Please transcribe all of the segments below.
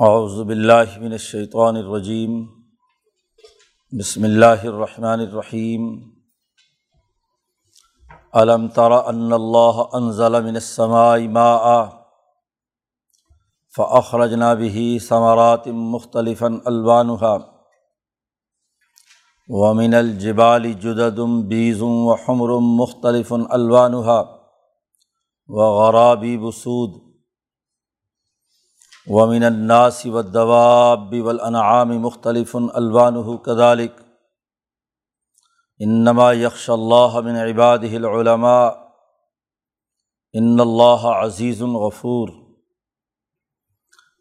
اعوذ باللہ من الشیطان الرجیم، بسم اللہ الرحمن الرحیم۔ علم تر ان اللہ انزل من السماء ماء فاخرجنا به ثمرات مختلفا الوانها ومن الجبال جدد بیز وحمر مختلف الوانها وغرابی بسود ومن الناس والدواب والانعام مختلف الوانه كذلك. انما يخشى الله من عباده العلماء. ان الله عزيز غفور.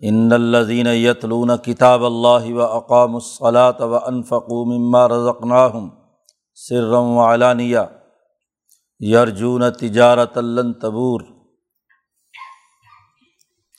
ان الذين يتلون كتاب الله واقاموا الصلاه وانفقوا مما رزقناهم سرا وعلانيه يرجون تجارة لن تبور.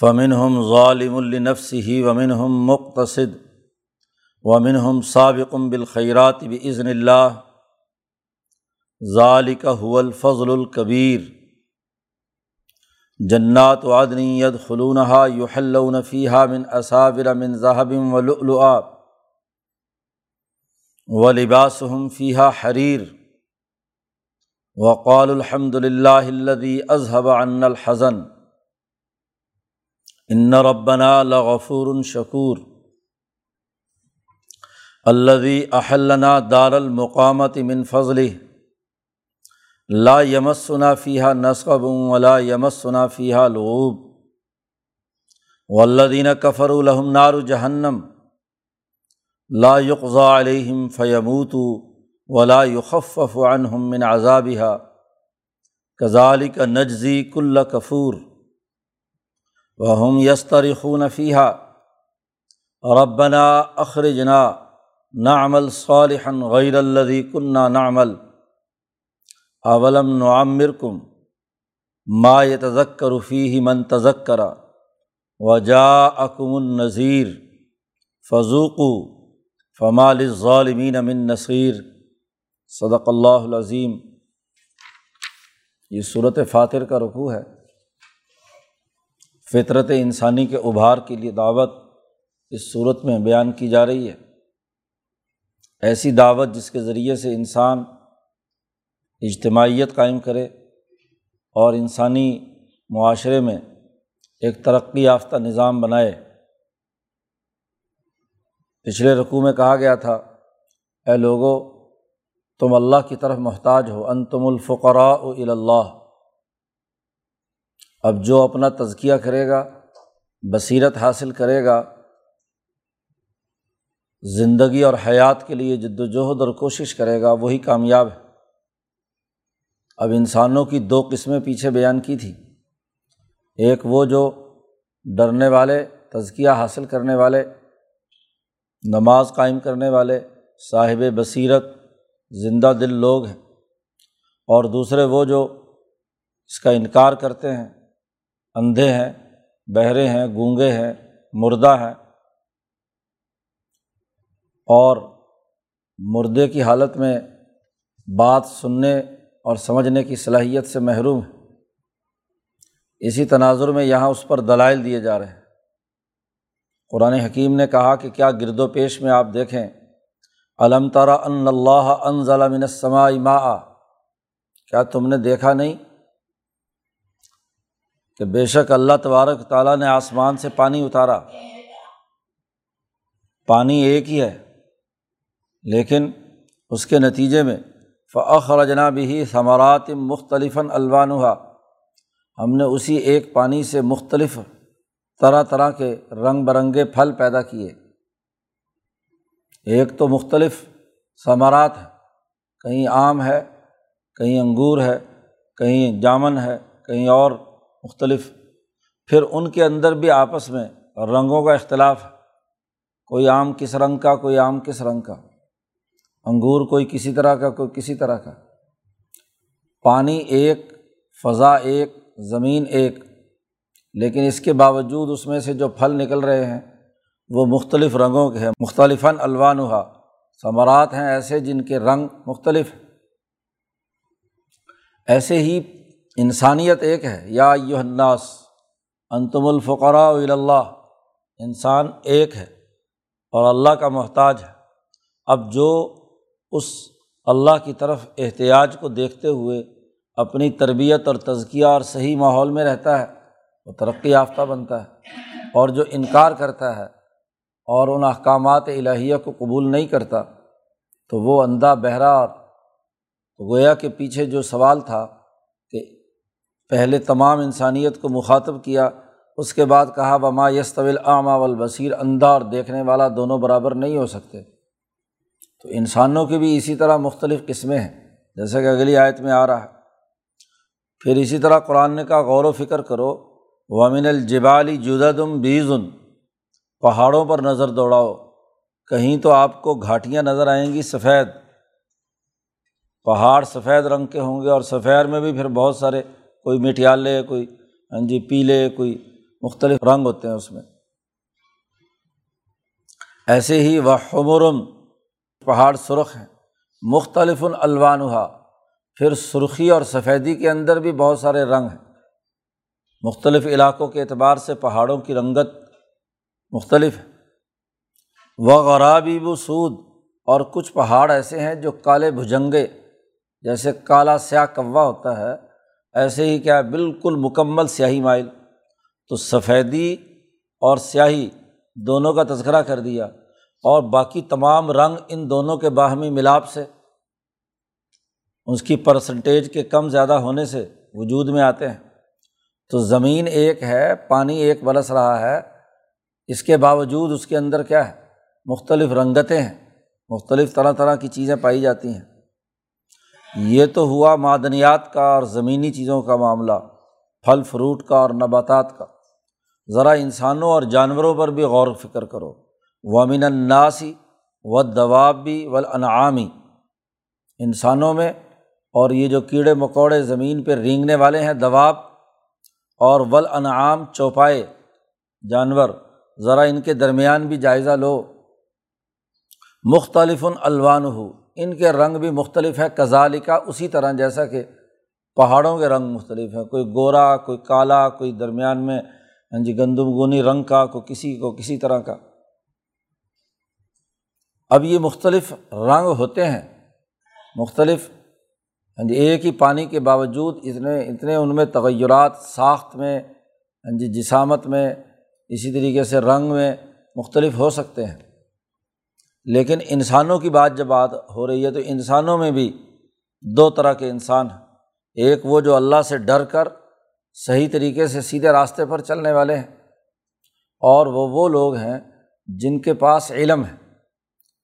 فمن ہم ظالم النفس ہی ومن ہم مقتصد ومن ہم سابقم بالخیرات بزن اللہ ظالق الفضل الکبیر جنات وعدنیت خلونہ یحلون فیحہ من اصابر من ذہبم ولؤلؤا و لباسہم فیحہ حریر وقال الحمد للہ الذي اذهب عنا الحزن. ان ربنا لغفور شکور. الذي احلنا دار المقامت من فضل لا یمسنا فیحہ نصب ولا یمسنا فیحہ لغوب. والذین کفر الحم نار جہنم لا يقضى علیہم فیموتو ولا يخفف عنہم من عذابها. كذلك نجزی کل کفور ہم یستر خون فیحہ ربنا اخرجنا نعمل صالحن غیر الدی کنہ نعمل. اولم نعمر کم ما یتذکر فیہ من تذکرا وجا اکم النظیر فضوقو فمال من نصیر صدق اللہ العظیم. یہ صورت فاتر کا رقوع ہے. فطرت انسانی کے ابھار کے لیے دعوت اس صورت میں بیان کی جا رہی ہے۔ ایسی دعوت جس کے ذریعے سے انسان اجتماعیت قائم کرے اور انسانی معاشرے میں ایک ترقی یافتہ نظام بنائے۔ پچھلے رقوع میں کہا گیا تھا، اے لوگو، تم اللہ کی طرف محتاج ہو ان تم الفقراء اللہ۔ اب جو اپنا تزکیہ کرے گا، بصیرت حاصل کرے گا، زندگی اور حیات کے لیے جد وجہد اور کوشش کرے گا، وہی کامیاب ہے۔ اب انسانوں کی دو قسمیں پیچھے بیان کی تھی۔ ایک وہ جو ڈرنے والے، تزکیہ حاصل کرنے والے، نماز قائم کرنے والے، صاحب بصیرت، زندہ دل لوگ ہیں۔ اور دوسرے وہ جو اس کا انکار کرتے ہیں اندھے ہیں، بہرے ہیں، گونگے ہیں، مردہ ہیں۔ اور مردے کی حالت میں بات سننے اور سمجھنے کی صلاحیت سے محروم ہے اسی تناظر میں یہاں اس پر دلائل دیے جا رہے ہیں۔ قرآن حکیم نے کہا کہ کیا گرد و پیش میں آپ دیکھیں۔ علم تارا ان اللہ ان ضلع السماء ماء۔ کیا تم نے دیکھا نہیں؟ کہ بے شک اللہ تبارک تعالیٰ نے آسمان سے پانی اتارا۔ پانی ایک ہی ہے، لیکن اس کے نتیجے میں فخر جنابی ثمرات مختلف الوانحا ہم نے اسی ایک پانی سے مختلف طرح طرح کے رنگ برنگے پھل پیدا کیے۔ ایک تو مختلف ثمرات ہے کہیں آم ہے، کہیں انگور ہے، کہیں جامن ہے، کہیں اور۔ مختلف۔ پھر ان کے اندر بھی آپس میں رنگوں کا اختلاف ہے۔ کوئی آم کس رنگ کا، کوئی آم کس رنگ کا۔ انگور کوئی کسی طرح کا، کوئی کسی طرح کا۔ پانی ایک، فضا ایک، زمین ایک۔ لیکن اس کے باوجود اس میں سے جو پھل نکل رہے ہیں، وہ مختلف رنگوں کے ہیں۔ مختلف الوان ہوا ثمرات ہیں ایسے جن کے رنگ مختلف ہیں۔ ایسے ہی انسانیت ایک ہے۔ یا یو الناس، انتم الفقراء اللہ۔ انسان ایک ہے اور اللہ کا محتاج ہے۔ اب جو اس اللہ کی طرف احتیاط کو دیکھتے ہوئے اپنی تربیت اور تزکیہ اور صحیح ماحول میں رہتا ہے، وہ ترقی یافتہ بنتا ہے۔ اور جو انکار کرتا ہے اور ان احکامات الہیہ کو قبول نہیں کرتا، تو وہ اندھا بہرا اور گویا کے پیچھے جو سوال تھا پہلے تمام انسانیت کو مخاطب کیا، اس کے بعد کہا بما یس طویل عامہ والبصیر اندھا اور دیکھنے والا دونوں برابر نہیں ہو سکتے۔ تو انسانوں کی بھی اسی طرح مختلف قسمیں ہیں، جیسے کہ اگلی آیت میں آ رہا ہے۔ پھر اسی طرح قرآن نے کہا غور و فکر کرو وامن الجبالی جدم بیزن پہاڑوں پر نظر دوڑاؤ، کہیں تو آپ کو گھاٹیاں نظر آئیں گی سفید۔ پہاڑ سفید رنگ کے ہوں گے اور سفید میں بھی پھر بہت سارے کوئی مٹیالے کوئی ہاں جی پیلے، کوئی مختلف رنگ ہوتے ہیں اس میں۔ ایسے ہی وہ حمرم پہاڑ سرخ ہیں۔ مختلف الوانحا پھر سرخی اور سفیدی کے اندر بھی بہت سارے رنگ ہیں۔ مختلف علاقوں کے اعتبار سے پہاڑوں کی رنگت مختلف ہے۔ وہ غرابی سود۔ اور کچھ پہاڑ ایسے ہیں جو کالے بھجنگے، جیسے کالا سیاہ کوا ہوتا ہے۔ ایسے ہی کیا بالکل مکمل سیاہی مائل۔ تو سفیدی اور سیاہی دونوں کا تذکرہ کر دیا اور باقی تمام رنگ ان دونوں کے باہمی ملاپ سے، اس کی پرسنٹیج کے کم زیادہ ہونے سے وجود میں آتے ہیں۔ تو زمین ایک ہے، پانی ایک برس رہا ہے۔ اس کے باوجود اس کے اندر کیا ہے، مختلف رنگتیں ہیں، مختلف طرح طرح کی چیزیں پائی جاتی ہیں۔ یہ تو ہوا معدنیات کا اور زمینی چیزوں کا معاملہ، پھل، فروٹ کا اور نباتات کا۔ ذرا انسانوں اور جانوروں پر بھی غور و فکر کرو۔ وامن الناسی و دوابی ولعنعامی انسانوں میں اور یہ جو کیڑے مکوڑے زمین پہ رینگنے والے ہیں، دواب اور ول انعام چوپائے۔ جانور، ذرا ان کے درمیان بھی جائزہ لو۔ مختلف الوان ہو ان کے رنگ بھی مختلف ہے کزالی کا اسی طرح جیسا کہ پہاڑوں کے رنگ مختلف ہیں۔ کوئی گورا، کوئی کالا، کوئی درمیان میں ہاں جی گندم گونی رنگ کا، کوئی کسی کو کسی طرح کا۔ اب یہ مختلف رنگ ہوتے ہیں، مختلف ہاں جی ایک ہی پانی کے باوجود اتنے اتنے ان میں تغیرات ساخت میں ہاں جی جسامت میں، اسی طریقے سے رنگ میں مختلف ہو سکتے ہیں۔ لیکن انسانوں کی بات جب بات ہو رہی ہے تو انسانوں میں بھی دو طرح کے انسان ہیں۔ ایک وہ جو اللہ سے ڈر کر صحیح طریقے سے سیدھے راستے پر چلنے والے ہیں اور وہ وہ لوگ ہیں جن کے پاس علم ہے۔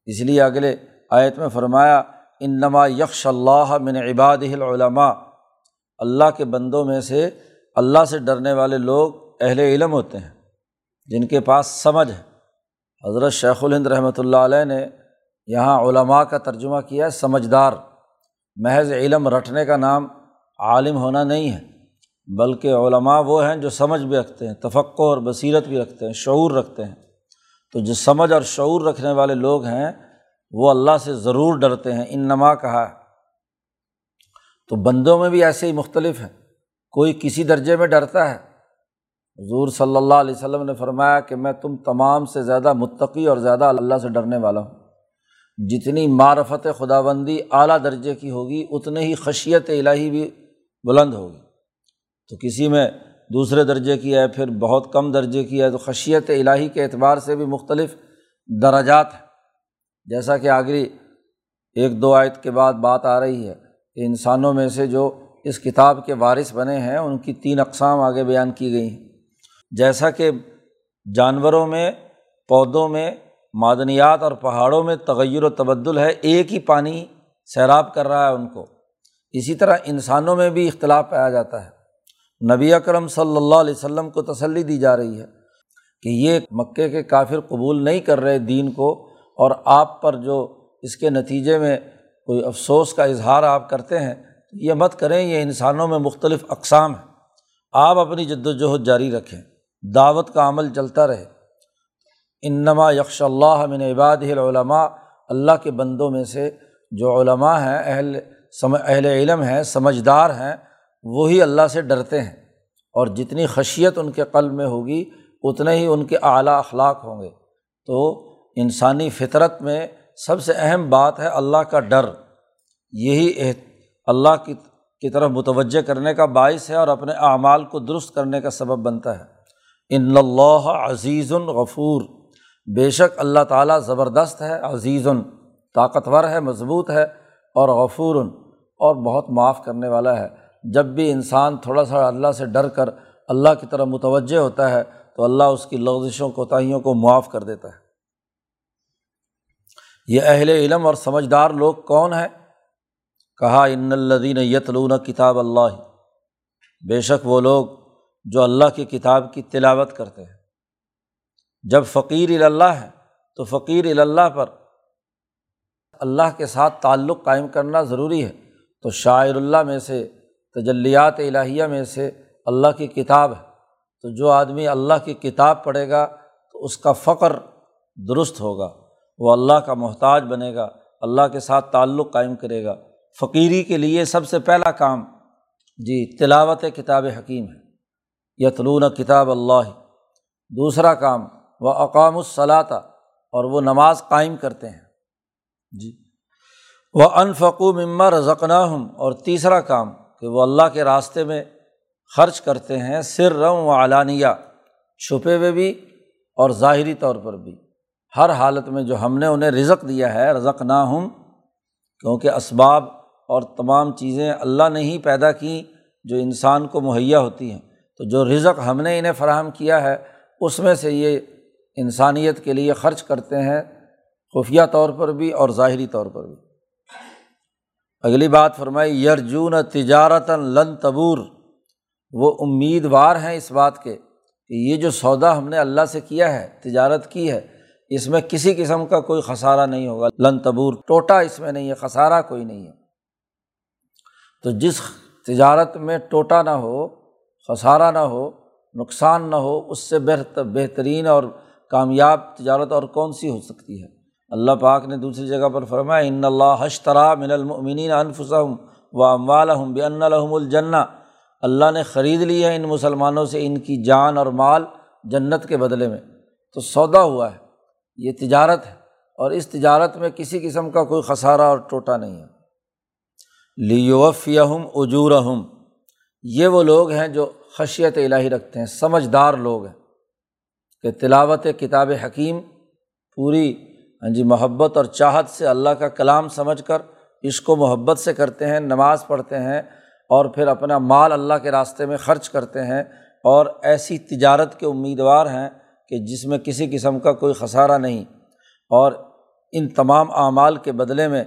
اس لیے اگلے آیت میں فرمایا ان نما یکش اللہ من عباد العلماء۔ اللہ کے بندوں میں سے اللہ سے ڈرنے والے لوگ اہل علم ہوتے ہیں، جن کے پاس سمجھ ہے۔ حضرت شیخ الہند رحمۃ اللہ علیہ نے یہاں علماء کا ترجمہ کیا ہے، سمجھدار۔ محض علم رٹنے کا نام عالم ہونا نہیں ہے، بلکہ علماء وہ ہیں جو سمجھ بھی رکھتے ہیں تفقع اور بصیرت بھی رکھتے ہیں، شعور رکھتے ہیں۔ تو جو سمجھ اور شعور رکھنے والے لوگ ہیں، وہ اللہ سے ضرور ڈرتے ہیں ان نما کہا ہے۔ تو بندوں میں بھی ایسے ہی مختلف ہیں، کوئی کسی درجے میں ڈرتا ہے حضور صلی اللہ علیہ وسلم نے فرمایا کہ میں تم تمام سے زیادہ متقی اور زیادہ اللہ سے ڈرنے والا ہوں۔ جتنی معرفت خدا بندی اعلیٰ درجے کی ہوگی اتنے ہی خشیت الہی بھی بلند ہوگی۔ تو کسی میں دوسرے درجے کی ہے، پھر بہت کم درجے کی ہے، تو خشیت الہی کے اعتبار سے بھی مختلف درجات ہیں۔ جیسا کہ آگری ایک دو آیت کے بعد بات آ رہی ہے کہ انسانوں میں سے جو اس کتاب کے وارث بنے ہیں، ان کی تین اقسام آگے بیان کی گئی ہیں۔ جیسا کہ جانوروں میں، پودوں میں، معدنیات اور پہاڑوں میں تغیر و تبدل ہے، ایک ہی پانی سیراب کر رہا ہے ان کو۔ اسی طرح انسانوں میں بھی اختلاف پایا جاتا ہے۔ نبی اکرم صلی اللہ علیہ وسلم کو تسلی دی جا رہی ہے کہ یہ مکے کے کافر قبول نہیں کر رہے دین کو اور آپ پر جو اس کے نتیجے میں کوئی افسوس کا اظہار آپ کرتے ہیں یہ مت کریں، یہ انسانوں میں مختلف اقسام ہیں۔ آپ اپنی جد وجہد جاری رکھیں۔ دعوت کا عمل چلتا رہے۔ انما یکش اللہ من عباد العلماء، اللہ کے بندوں میں سے جو علماء ہیں، اہل اہل علم ہیں، سمجھدار ہیں، وہی اللہ سے ڈرتے ہیں۔ اور جتنی خشیت ان کے قلب میں ہوگی، اتنے ہی ان کے اعلیٰ اخلاق ہوں گے۔ تو انسانی فطرت میں سب سے اہم بات ہے اللہ کا ڈر۔ یہی اللہ کی کی طرف متوجہ کرنے کا باعث ہے اور اپنے اعمال کو درست کرنے کا سبب بنتا ہے۔ ان اللہ عزیز الغفور بے شک اللہ تعالیٰ زبردست ہے، عزیز، طاقتور ہے، مضبوط ہے اور غفور اور بہت معاف کرنے والا ہے۔ جب بھی انسان تھوڑا سا اللہ سے ڈر کر اللہ کی طرف متوجہ ہوتا ہے تو اللہ اس کی لغزشوں، کوتاہیوں کو معاف کر دیتا ہے۔ یہ اہل علم اور سمجھدار لوگ کون ہیں؟ کہا، ان الدین یتلون کتاب اللہ بے شک وہ لوگ جو اللہ کی کتاب کی تلاوت کرتے ہیں۔ جب فقیر اللہ ہے، تو فقیر اللہ پر اللہ کے ساتھ تعلق قائم کرنا ضروری ہے۔ تو شاعر اللہ میں سے، تجلیات الہیہ میں سے اللہ کی کتاب ہے۔ تو جو آدمی اللہ کی کتاب پڑھے گا، تو اس کا فقر درست ہوگا۔ وہ اللہ کا محتاج بنے گا، اللہ کے ساتھ تعلق قائم کرے گا۔ فقیری کے لیے سب سے پہلا کام جی تلاوت کتاب حکیم ہے۔ یتلون کتاب اللہ۔ دوسرا کام، وہ اقام الصلاطہ اور وہ نماز قائم کرتے ہیں۔ جی۔ وہ انفقو مما رزقنا ہوں اور تیسرا کام، کہ وہ اللہ کے راستے میں خرچ کرتے ہیں سر رم و علانیہ، چھپے ہوئے بھی اور ظاہری طور پر بھی۔ ہر حالت میں جو ہم نے انہیں رزق دیا ہے رزق نہ ہوں کیونکہ اسباب اور تمام چیزیں اللہ نے ہی پیدا کیں جو انسان کو مہیا ہوتی ہیں۔ تو جو رزق ہم نے انہیں فراہم کیا ہے، اس میں سے یہ انسانیت کے لیے خرچ کرتے ہیں، خفیہ طور پر بھی اور ظاہری طور پر بھی۔ اگلی بات فرمائی، یرجون تجارت لن تبور۔ وہ امیدوار ہیں اس بات کے کہ یہ جو سودا ہم نے اللہ سے کیا ہے، تجارت کی ہے، اس میں کسی قسم کا کوئی خسارہ نہیں ہوگا۔ لن تبور، ٹوٹا اس میں نہیں ہے، خسارہ کوئی نہیں ہے۔ تو جس تجارت میں ٹوٹا نہ ہو خسارہ نہ ہو، نقصان نہ ہو، اس سے بہتر بہترین اور کامیاب تجارت اور کون سی ہو سکتی ہے؟ اللہ پاک نے دوسری جگہ پر فرمایا، ان اللہ حشترا من المؤمنین انفسم و اموالحم بن الحم الجنّ اللہ نے خرید لی ہے ان مسلمانوں سے ان کی جان اور مال جنت کے بدلے میں۔ تو سودا ہوا ہے، یہ تجارت ہے، اور اس تجارت میں کسی قسم کا کوئی خسارہ اور ٹوٹا نہیں ہے۔ لیوفیم اجورہم، یہ وہ لوگ ہیں جو خشیت الہی رکھتے ہیں، سمجھدار لوگ ہیں۔ کہ تلاوت کتاب حکیم پوری ہاں جی محبت اور چاہت سے اللہ کا کلام سمجھ کر عشق و محبت سے کرتے ہیں، نماز پڑھتے ہیں اور پھر اپنا مال اللہ کے راستے میں خرچ کرتے ہیں۔ اور ایسی تجارت کے امیدوار ہیں کہ جس میں کسی قسم کا کوئی خسارہ نہیں۔ اور ان تمام اعمال کے بدلے میں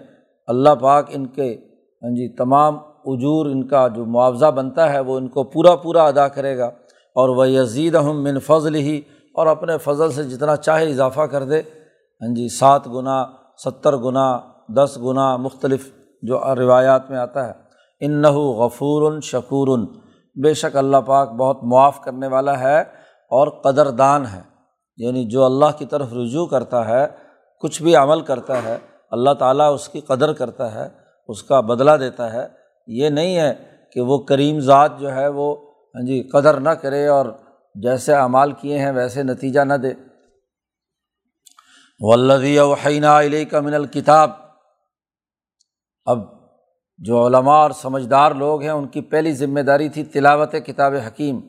اللہ پاک ان کے ہاں جی تمام اجور ان کا جو معاوضہ بنتا ہے وہ ان کو پورا پورا ادا کرے گا اور وہ یزید ہم من فضل ہی اور اپنے فضل سے جتنا چاہے اضافہ کر دے۔ ہاں جی سات گنا ستر گنا دس گنا مختلف جو روایات میں آتا ہے۔ ان غفور شکور بے شک اللہ پاک بہت معاف کرنے والا ہے اور قدر دان ہے۔ یعنی جو اللہ کی طرف رجوع کرتا ہے، کچھ بھی عمل کرتا ہے، اللہ تعالیٰ اس کی قدر کرتا ہے، اس کا بدلہ دیتا ہے۔ یہ نہیں ہے کہ وہ کریم ذات جو ہے وہ ہاں جی قدر نہ کرے اور جیسے اعمال کیے ہیں ویسے نتیجہ نہ دے۔ ولدی وحینہ علیہ کا من الکتاب اب جو علماء اور سمجھدار لوگ ہیں، ان کی پہلی ذمہ داری تھی تلاوت کتاب حکیم۔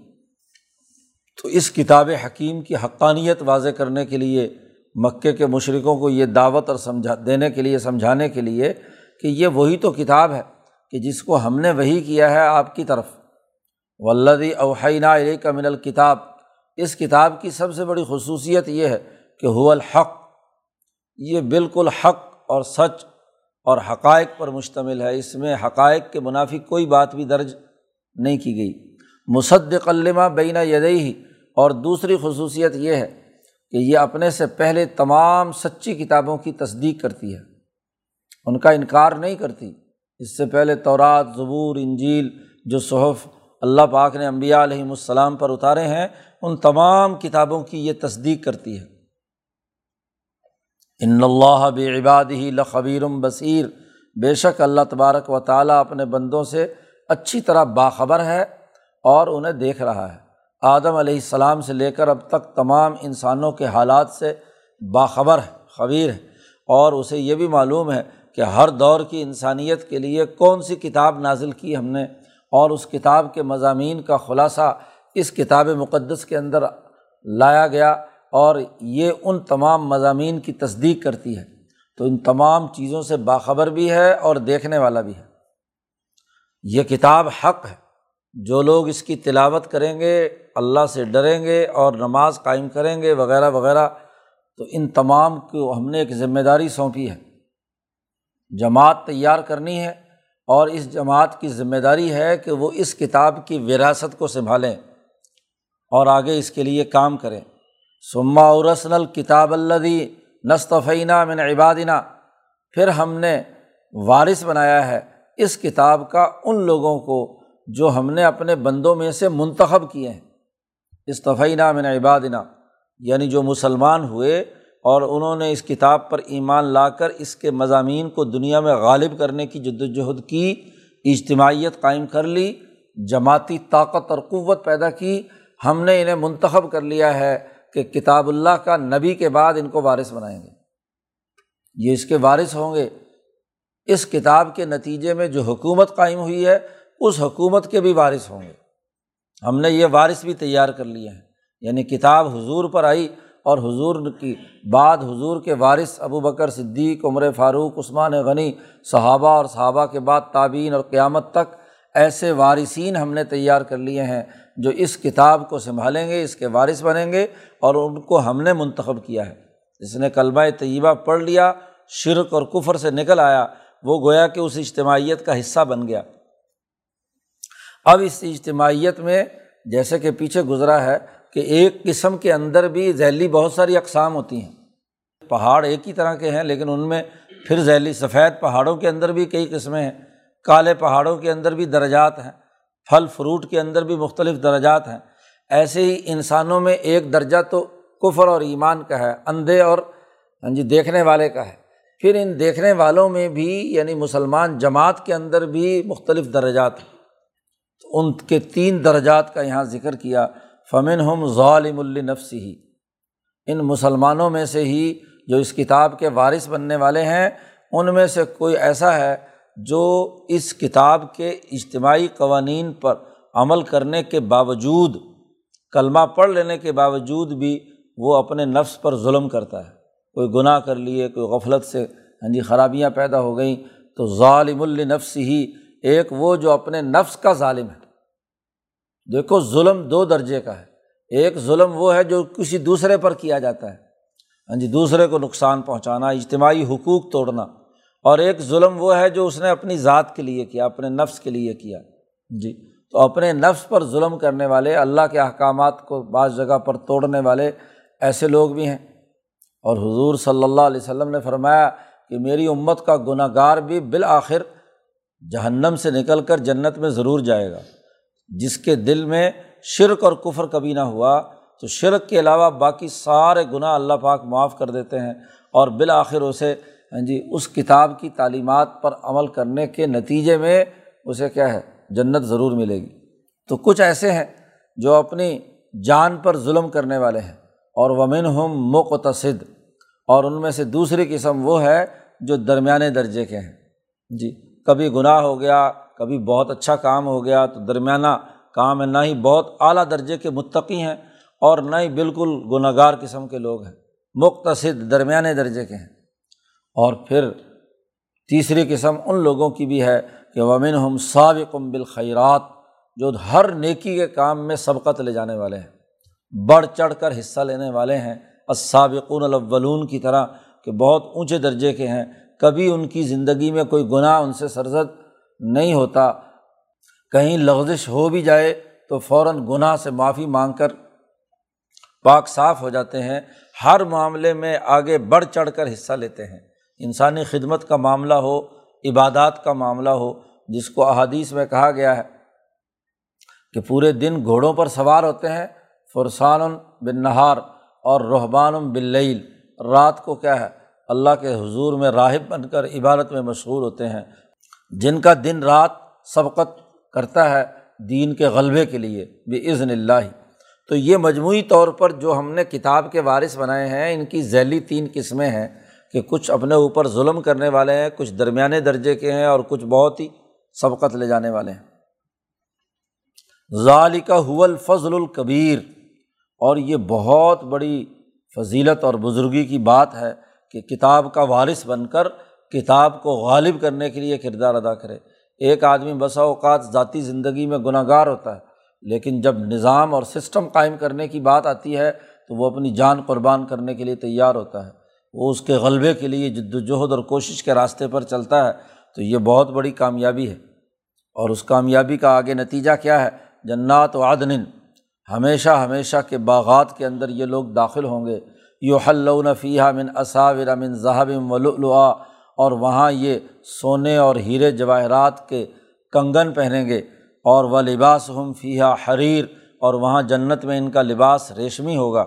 تو اس کتاب حکیم کی حقانیت واضح کرنے کے لیے، مکے کے مشرقوں کو یہ دعوت اور سمجھا، دینے کے لیے، سمجھانے کے لیے کہ یہ وہی تو کتاب ہے۔ کہ جس کو ہم نے وہی کیا ہے آپ کی طرف۔ ولدی اوحینہ علیہ کا من الکتاب۔ اس کتاب کی سب سے بڑی خصوصیت یہ ہے کہ ہو الحق۔ یہ بالکل حق اور سچ اور حقائق پر مشتمل ہے۔ اس میں حقائق کے منافی کوئی بات بھی درج نہیں کی گئی۔ مصد قلمہ بینہ یدئی ہی اور دوسری خصوصیت یہ ہے کہ یہ اپنے سے پہلے تمام سچی کتابوں کی تصدیق کرتی ہے۔ ان کا انکار نہیں کرتی۔ اس سے پہلے تورات، زبور، انجیل جو صحف اللہ پاک نے امبیا علیہم السلام پر اتارے ہیں، ان تمام کتابوں کی یہ تصدیق کرتی ہے۔ ان اللہ بعباد ہی لخبیرم بصیر۔ بے شک اللہ تبارک و تعالیٰ اپنے بندوں سے اچھی طرح باخبر ہے اور انہیں دیکھ رہا ہے۔ آدم علیہ السلام سے لے کر اب تک تمام انسانوں کے حالات سے باخبر ہے، خبیر ہے اور اسے یہ بھی معلوم ہے کہ ہر دور کی انسانیت کے لیے کون سی کتاب نازل کی ہم نے اور اس کتاب کے مضامین کا خلاصہ اس کتاب مقدس کے اندر لایا گیا اور یہ ان تمام مضامین کی تصدیق کرتی ہے۔ تو ان تمام چیزوں سے باخبر بھی ہے اور دیکھنے والا بھی ہے۔ یہ کتاب حق ہے۔ جو لوگ اس کی تلاوت کریں گے، اللہ سے ڈریں گے اور نماز قائم کریں گے، وغیرہ وغیرہ، تو ان تمام کو ہم نے ایک ذمہ داری سونپی ہے۔ جماعت تیار کرنی ہے اور اس جماعت کی ذمہ داری ہے کہ وہ اس کتاب کی وراثت کو سنبھالیں اور آگے اس کے لیے کام کریں۔ سما ارسن الکتاب الدی نصطفینہ من عبادینہ پھر ہم نے وارث بنایا ہے اس کتاب کا ان لوگوں کو جو ہم نے اپنے بندوں میں سے منتخب کیے ہیں۔ استفینہ من عبادینہ یعنی جو مسلمان ہوئے اور انہوں نے اس کتاب پر ایمان لا کر اس کے مضامین کو دنیا میں غالب کرنے کی جد وجہد کی، اجتماعیت قائم کر لی، جماعتی طاقت اور قوت پیدا کی، ہم نے انہیں منتخب کر لیا ہے کہ کتاب اللہ کا نبی کے بعد ان کو وارث بنائیں گے۔ یہ اس کے وارث ہوں گے۔ اس کتاب کے نتیجے میں جو حکومت قائم ہوئی ہے، اس حکومت کے بھی وارث ہوں گے۔ ہم نے یہ وارث بھی تیار کر لیے ہیں یعنی کتاب حضور پر آئی اور حضور کی بعد حضور کے وارث ابو بکر صدیق، عمر فاروق، عثمان غنی، صحابہ اور صحابہ کے بعد تعبین اور قیامت تک ایسے وارثین ہم نے تیار کر لیے ہیں جو اس کتاب کو سنبھالیں گے، اس کے وارث بنیں گے اور ان کو ہم نے منتخب کیا ہے۔ جس نے کلبہ طیبہ پڑھ لیا، شرک اور کفر سے نکل آیا، وہ گویا کہ اس اجتماعیت کا حصہ بن گیا۔ اب اس اجتماعیت میں جیسے کہ پیچھے گزرا ہے کہ ایک قسم کے اندر بھی ذیلی بہت ساری اقسام ہوتی ہیں۔ پہاڑ ایک ہی طرح کے ہیں، لیکن ان میں پھر ذیلی سفید پہاڑوں کے اندر بھی کئی قسمیں ہیں، کالے پہاڑوں کے اندر بھی درجات ہیں، پھل فروٹ کے اندر بھی مختلف درجات ہیں۔ ایسے ہی انسانوں میں ایک درجہ تو کفر اور ایمان کا ہے، اندھے اور ہاں جی دیکھنے والے کا ہے۔ پھر ان دیکھنے والوں میں بھی یعنی مسلمان جماعت کے اندر بھی مختلف درجات ہیں۔ ان کے تین درجات کا یہاں ذکر کیا فمن ہم ظالم النفسی ہی ان مسلمانوں میں سے ہی جو اس کتاب کے وارث بننے والے ہیں، ان میں سے کوئی ایسا ہے جو اس کتاب کے اجتماعی قوانین پر عمل کرنے کے باوجود، کلمہ پڑھ لینے کے باوجود بھی وہ اپنے نفس پر ظلم کرتا ہے۔ کوئی گناہ کر لیے، کوئی غفلت سے ہاں جی خرابیاں پیدا ہو گئیں تو ظالم النفس ہی ایک وہ جو اپنے نفس کا ظالم ہے۔ دیکھو، ظلم دو درجے کا ہے۔ ایک ظلم وہ ہے جو کسی دوسرے پر کیا جاتا ہے۔ ہاں جی دوسرے کو نقصان پہنچانا، اجتماعی حقوق توڑنا۔ اور ایک ظلم وہ ہے جو اس نے اپنی ذات کے لیے کیا، اپنے نفس کے لیے کیا۔ جی تو اپنے نفس پر ظلم کرنے والے، اللہ کے احکامات کو بعض جگہ پر توڑنے والے ایسے لوگ بھی ہیں۔ اور حضور صلی اللہ علیہ وسلم نے فرمایا کہ میری امت کا گناہ گار بھی بالآخر جہنم سے نکل کر جنت میں ضرور جائے گا۔ جس کے دل میں شرک اور کفر کبھی نہ ہوا، تو شرک کے علاوہ باقی سارے گناہ اللہ پاک معاف کر دیتے ہیں اور بالآخر اسے ہاں جی اس کتاب کی تعلیمات پر عمل کرنے کے نتیجے میں اسے کیا ہے، جنت ضرور ملے گی۔ تو کچھ ایسے ہیں جو اپنی جان پر ظلم کرنے والے ہیں۔ اور ومن ہم مقتصد، اور ان میں سے دوسری قسم وہ ہے جو درمیانے درجے کے ہیں۔ جی کبھی گناہ ہو گیا کبھی بہت اچھا کام ہو گیا تو درمیانہ کام ہے نہ ہی بہت اعلیٰ درجے کے متقی ہیں اور نہ ہی بالکل گناہ گار قسم کے لوگ ہیں مختصد درمیانے درجے کے ہیں۔ اور پھر تیسری قسم ان لوگوں کی بھی ہے کہ ومن ہم سابقم بالخیرات جو ہر نیکی کے کام میں سبقت لے جانے والے ہیں۔ بڑھ چڑھ کر حصہ لینے والے ہیں۔ السابقون الاولون کی طرح کہ بہت اونچے درجے کے ہیں۔ کبھی ان کی زندگی میں کوئی گناہ ان سے سرزد نہیں ہوتا۔ کہیں لغزش ہو بھی جائے تو فوراً گناہ سے معافی مانگ کر پاک صاف ہو جاتے ہیں۔ ہر معاملے میں آگے بڑھ چڑھ کر حصہ لیتے ہیں۔ انسانی خدمت کا معاملہ ہو، عبادات کا معاملہ ہو، جس کو احادیث میں کہا گیا ہے کہ پورے دن گھوڑوں پر سوار ہوتے ہیں۔ فرسان بن نہار اور رحبان بلعیل رات کو کیا ہے؟ اللہ کے حضور میں راہب بن کر عبادت میں مشغول ہوتے ہیں۔ جن کا دن رات سبقت کرتا ہے دین کے غلبے کے لیے بے عزن اللہ۔ تو یہ مجموعی طور پر جو ہم نے کتاب کے وارث بنائے ہیں، ان کی ذیلی تین قسمیں ہیں کہ کچھ اپنے اوپر ظلم کرنے والے ہیں، کچھ درمیانے درجے کے ہیں اور کچھ بہت ہی سبقت لے جانے والے ہیں۔ ظالقہ حول فضل الکبیر۔ اور یہ بہت بڑی فضیلت اور بزرگی کی بات ہے کہ کتاب کا وارث بن کر کتاب کو غالب کرنے کے لیے کردار ادا کرے۔ ایک آدمی بسا اوقات ذاتی زندگی میں گناہ گار ہوتا ہے، لیکن جب نظام اور سسٹم قائم کرنے کی بات آتی ہے، تو وہ اپنی جان قربان کرنے کے لیے تیار ہوتا ہے۔ وہ اس کے غلبے کے لیے جد وجہد اور کوشش کے راستے پر چلتا ہے، تو یہ بہت بڑی کامیابی ہے۔ اور اس کامیابی کا آگے نتیجہ کیا ہے؟ جنات و عدن ہمیشہ ہمیشہ کے باغات کے اندر یہ لوگ داخل ہوں گے۔ یو حلون فیحہ من اصاور امن ذہب ولؤلؤا اور وہاں یہ سونے اور ہیرے جواہرات کے کنگن پہنیں گے اور وہ لباس ہم فیحہ حریر اور وہاں جنت میں ان کا لباس ریشمی ہوگا۔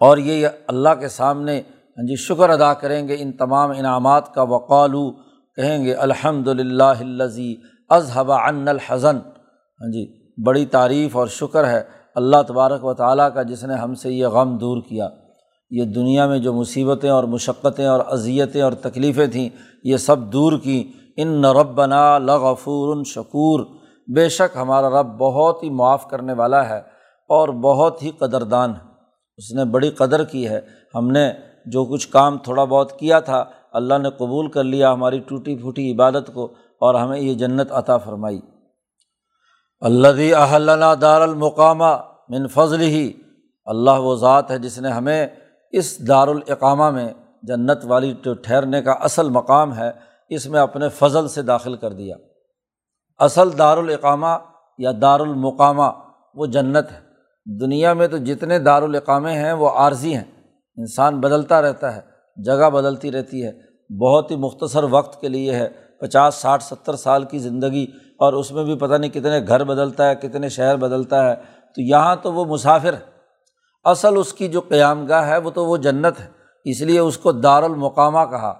اور یہ اللہ کے سامنے ہاں جی شکر ادا کریں گے ان تمام انعامات کا۔ وقالو کہیں گے الحمد للہ الزی اظہب ان الحزن۔ ہاں جی بڑی تعریف اور شکر ہے اللہ تبارک و تعالیٰ کا جس نے ہم سے یہ غم دور کیا۔ یہ دنیا میں جو مصیبتیں اور مشقتیں اور اذیتیں اور تکلیفیں تھیں، یہ سب دور کیں ان رب نا لغفور شکور۔ بے شک ہمارا رب بہت ہی معاف کرنے والا ہے اور بہت ہی قدردان ہے۔ اس نے بڑی قدر کی ہے۔ ہم نے جو کچھ کام تھوڑا بہت کیا تھا، اللہ نے قبول کر لیا ہماری ٹوٹی پھوٹی عبادت کو اور ہمیں یہ جنت عطا فرمائی۔ اللہ اہلنا دار المقامہ من فضل ہی اللہ وہ ذات ہے جس نے ہمیں اس دارالقامہ میں جنت والی جو ٹھہرنے کا اصل مقام ہے، اس میں اپنے فضل سے داخل کر دیا۔ اصل دارالقامہ یا دارالمقامہ وہ جنت ہے۔ دنیا میں تو جتنے دارالقامے ہیں وہ عارضی ہیں۔ انسان بدلتا رہتا ہے، جگہ بدلتی رہتی ہے۔ بہت ہی مختصر وقت کے لیے ہے۔ پچاس، ساٹھ، ستر سال کی زندگی اور اس میں بھی پتہ نہیں کتنے گھر بدلتا ہے، کتنے شہر بدلتا ہے۔ تو یہاں تو وہ مسافر ہے۔ اصل اس کی جو قیام گاہ ہے وہ تو وہ جنت ہے۔ اس لیے اس کو دار المقامہ کہا۔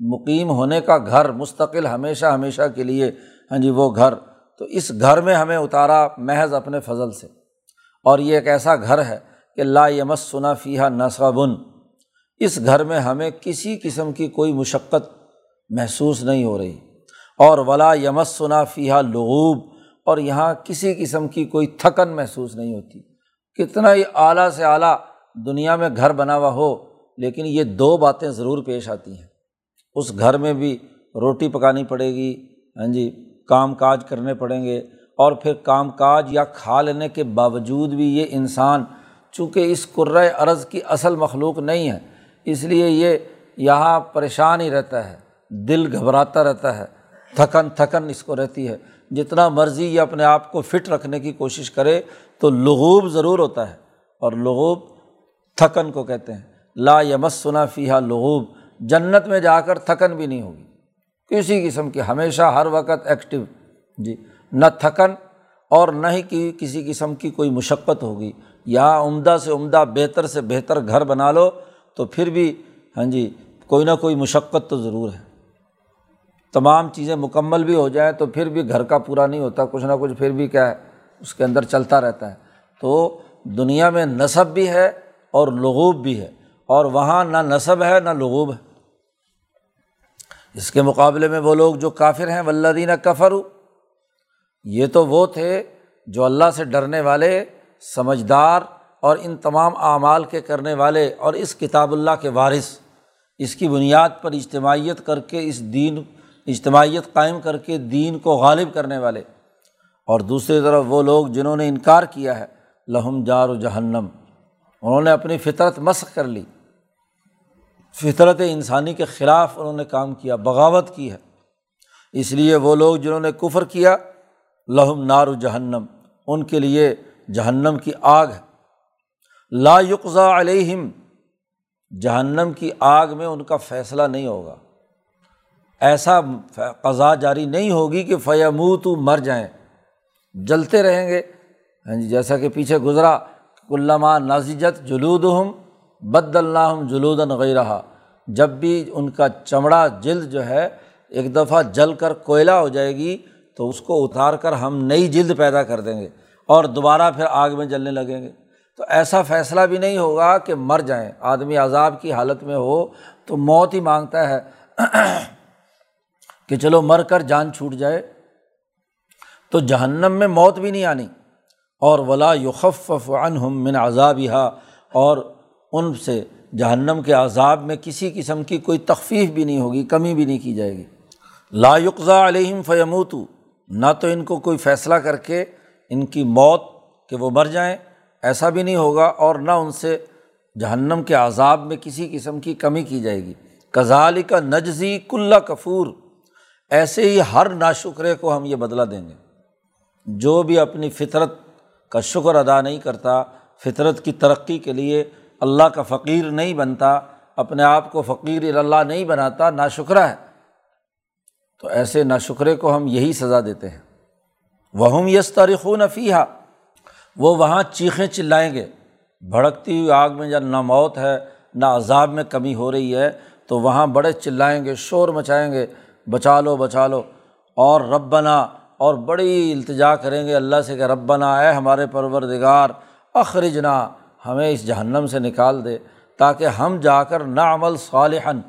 مقیم ہونے کا گھر مستقل ہمیشہ ہمیشہ کے لیے ہاں جی وہ گھر۔ تو اس گھر میں ہمیں اتارا محض اپنے فضل سے۔ اور یہ ایک ایسا گھر ہے کہ لا یمس ثنا فیحہ نصبن۔ اس گھر میں ہمیں کسی قسم کی کوئی مشقت محسوس نہیں ہو رہی۔ اور ولا یمس ثنا فیحہ لغوب۔ اور یہاں کسی قسم کی کوئی تھکن محسوس نہیں ہوتی۔ کتنا ہی اعلیٰ سے اعلیٰ دنیا میں گھر بنا ہوا ہو، لیکن یہ دو باتیں ضرور پیش آتی ہیں۔ اس گھر میں بھی روٹی پکانی پڑے گی ہاں جی کام کاج کرنے پڑیں گے، اور پھر کام کاج یا کھا لینے کے باوجود بھی یہ انسان چونکہ اس قرۂۂ عرض کی اصل مخلوق نہیں ہے، اس لیے یہ یہاں پریشان ہی رہتا ہے، دل گھبراتا رہتا ہے، تھکن تھکن اس کو رہتی ہے۔ جتنا مرضی یہ اپنے آپ کو فٹ رکھنے کی کوشش کرے تو لغوب ضرور ہوتا ہے اور لغوب تھکن کو کہتے ہیں۔ لا یمس سنا فیحہ لغوب، جنت میں جا کر تھکن بھی نہیں ہوگی۔ کسی قسم کی، ہمیشہ ہر وقت ایکٹیو۔ جی نہ تھکن اور نہ ہی کی، کسی قسم کی کوئی مشقت ہوگی۔ یہاں عمدہ سے عمدہ بہتر سے بہتر گھر بنا لو تو پھر بھی ہاں جی کوئی نہ کوئی مشقت تو ضرور ہے۔ تمام چیزیں مکمل بھی ہو جائیں تو پھر بھی گھر کا پورا نہیں ہوتا، کچھ نہ کچھ پھر بھی کیا ہے، اس کے اندر چلتا رہتا ہے۔ تو دنیا میں نصب بھی ہے اور لغوب بھی ہے۔ اور وہاں نہ نصب ہے، نہ لغوب ہے۔ اس کے مقابلے میں وہ لوگ جو کافر ہیں ولدینہ کفر یہ تو وہ تھے جو اللہ سے ڈرنے والے، سمجھدار اور ان تمام اعمال کے کرنے والے اور اس کتاب اللہ کے وارث۔ اس کی بنیاد پر اجتماعیت کر کے اس دین اجتماعیت قائم کر کے دین کو غالب کرنے والے۔ اور دوسری طرف وہ لوگ جنہوں نے انکار کیا ہے، لہم جار و جہنم۔ انہوں نے اپنی فطرت مسق کر لی۔ فطرت انسانی کے خلاف انہوں نے کام کیا، بغاوت کی ہے۔ اس لیے وہ لوگ جنہوں نے کفر کیا، لہم نار و جہنم۔ ان کے لیے جہنم کی آگ ہے۔ لا یقزا علیہم، جہنم کی آگ میں ان کا فیصلہ نہیں ہوگا۔ ایسا قضا جاری نہیں ہوگی کہ فیمو تو مر جائیں۔ جلتے رہیں گے۔ ہاں جی جیسا کہ پیچھے گزرا علامہ نازجت جلود ہم بد اللہ جلود رہا جب بھی ان کا چمڑا جلد جو ہے، ایک دفعہ جل کر کوئلہ ہو جائے گی، تو اس کو اتار کر ہم نئی جلد پیدا کر دیں گے اور دوبارہ پھر آگ میں جلنے لگیں گے۔ تو ایسا فیصلہ بھی نہیں ہوگا کہ مر جائیں۔ آدمی عذاب کی حالت میں ہو تو موت ہی مانگتا ہے۔ کہ چلو مر کر جان چھوٹ جائے، تو جہنم میں موت بھی نہیں آنی۔ اور ولا یخف عنہم من عذاب اور ان سے جہنم کے عذاب میں کسی قسم کی کوئی تخفیف بھی نہیں ہوگی، کمی بھی نہیں کی جائے گی۔ لا یقضا علیہم فیموتو نہ تو ان کو کوئی فیصلہ کر کے ان کی موت کہ وہ مر جائیں، ایسا بھی نہیں ہوگا۔ اور نہ ان سے جہنم کے عذاب میں کسی قسم کی کمی کی جائے گی۔ کزال کا نجزی کلّا کفور ایسے ہی ہر ناشکرے کو ہم یہ بدلا دیں گے۔ جو بھی اپنی فطرت کا شکر ادا نہیں کرتا، فطرت کی ترقی کے لیے اللہ کا فقیر نہیں بنتا، اپنے آپ کو فقیر اللہ نہیں بناتا نا شکرہ ہے۔ تو ایسے نا شکرے کو ہم یہی سزا دیتے ہیں۔ وہ یس تاریخون فیحہ وہ وہاں چیخیں چلائیں گے۔ بھڑکتی ہوئی آگ میں جب نہ موت ہے، نہ عذاب میں کمی ہو رہی ہے، تو وہاں بڑے چلائیں گے، شور مچائیں گے۔ بچا لو بچا لو۔ اور رب بنا اور بڑی التجا کریں گے اللہ سے کہ رب بنا اے ہمارے پروردگار، اخرجنا، ہمیں اس جہنم سے نکال دے تاکہ ہم جا کر نہ عمل صالحن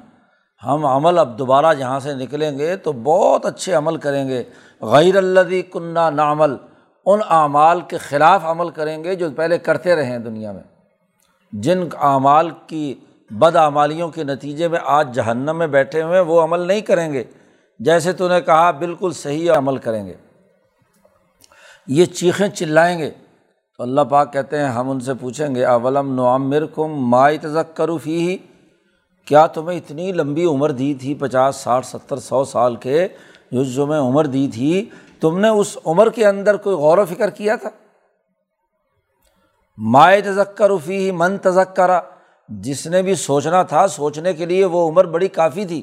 ہم عمل اب دوبارہ جہاں سے نکلیں گے تو بہت اچھے عمل کریں گے۔ غیر اللہ کنہ نہ عمل ان اعمال کے خلاف عمل کریں گے جو پہلے کرتے رہے ہیں دنیا میں۔ جن اعمال کی بد اعمالیوں کے نتیجے میں آج جہنم میں بیٹھے ہوئے ہیں، وہ عمل نہیں کریں گے۔ جیسے تو نے کہا بالکل صحیح عمل کریں گے۔ یہ چیخیں چلائیں گے۔ تو اللہ پاک کہتے ہیں، ہم ان سے پوچھیں گے، اولم نعمر کم مائی تزک کروفی ہی کیا تمہیں اتنی لمبی عمر دی تھی، پچاس، ساٹھ، ستر، سو سال کے جو جو میں عمر دی تھی، تم نے اس عمر کے اندر کوئی غور و فکر کیا تھا؟ مائع تذکر فی ہی من تذکرا جس نے بھی سوچنا تھا، سوچنے کے لیے وہ عمر بڑی کافی تھی۔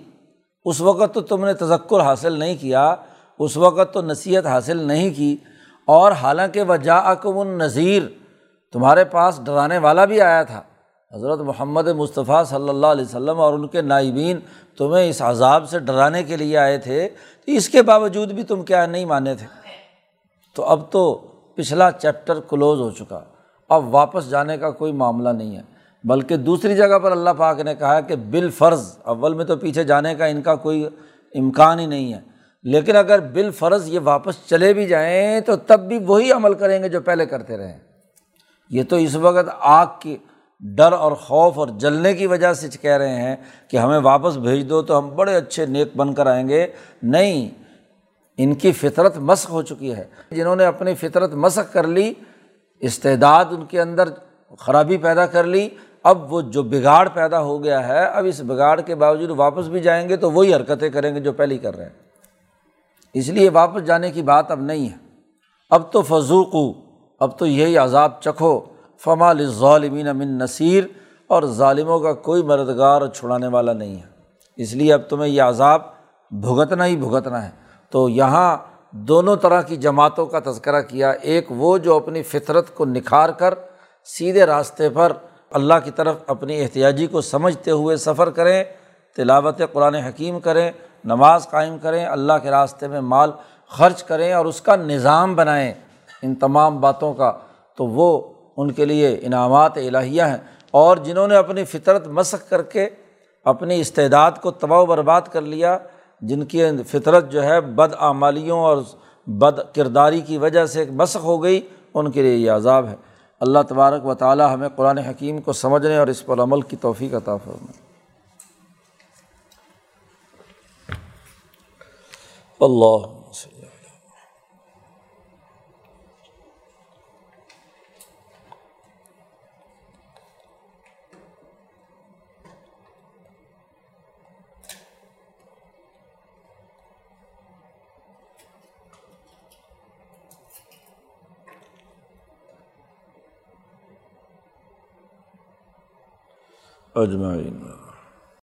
اس وقت تو تم نے تذکر حاصل نہیں کیا، اس وقت تو نصیحت حاصل نہیں کی، اور حالانکہ وجہ اکم النظیر تمہارے پاس ڈرانے والا بھی آیا تھا۔ حضرت محمد مصطفیٰ صلی اللہ علیہ وسلم اور ان کے نائبین تمہیں اس عذاب سے ڈرانے کے لیے آئے تھے، تو اس کے باوجود بھی تم کیا نہیں مانے تھے۔ تو اب تو پچھلا چیپٹر کلوز ہو چکا، اب واپس جانے کا کوئی معاملہ نہیں ہے۔ بلکہ دوسری جگہ پر اللہ پاک نے کہا کہ بال فرض اول میں تو پیچھے جانے کا ان کا کوئی امکان ہی نہیں ہے۔ لیکن اگر بال فرض یہ واپس چلے بھی جائیں تو تب بھی وہی عمل کریں گے جو پہلے کرتے رہے۔ یہ تو اس وقت آگ کی ڈر اور خوف اور جلنے کی وجہ سے کہہ رہے ہیں کہ ہمیں واپس بھیج دو تو ہم بڑے اچھے نیک بن کر آئیں گے۔ نہیں، ان کی فطرت مسق ہو چکی ہے۔ جنہوں نے اپنی فطرت مسق کر لی، استعداد ان کے اندر خرابی پیدا کر لی اب وہ جو بگاڑ پیدا ہو گیا ہے، اب اس بگاڑ کے باوجود واپس بھی جائیں گے تو وہی حرکتیں کریں گے جو پہلے کر رہے ہیں۔ اس لیے واپس جانے کی بات اب نہیں ہے۔ اب تو فضوق اب تو یہی عذاب چکھو۔ فما ظالمین امن نصیر، اور ظالموں کا کوئی مددگار اور چھڑانے والا نہیں ہے۔ اس لیے اب تمہیں یہ عذاب بھگتنا ہی بھگتنا ہے۔ تو یہاں دونوں طرح کی جماعتوں کا تذکرہ کیا۔ ایک وہ جو اپنی فطرت کو نکھار کر سیدھے راستے پر اللہ کی طرف اپنی احتیاجی کو سمجھتے ہوئے سفر کریں، تلاوت قرآن حکیم کریں، نماز قائم کریں، اللہ کے راستے میں مال خرچ کریں اور اس کا نظام بنائیں ان تمام باتوں کا، تو وہ ان کے لیے انعامات الہیہ ہیں۔ اور جنہوں نے اپنی فطرت مسق کر کے اپنی استعداد کو تباہ و برباد کر لیا، جن کی فطرت جو ہے بد آمالیوں اور بد کرداری کی وجہ سے مسق ہو گئی، ان کے لیے یہ عذاب ہے۔ اللہ تبارک و تعالیٰ ہمیں قرآن حکیم کو سمجھنے اور اس پر عمل کی توفیق عطا فرمائے۔ اللہ اجمعین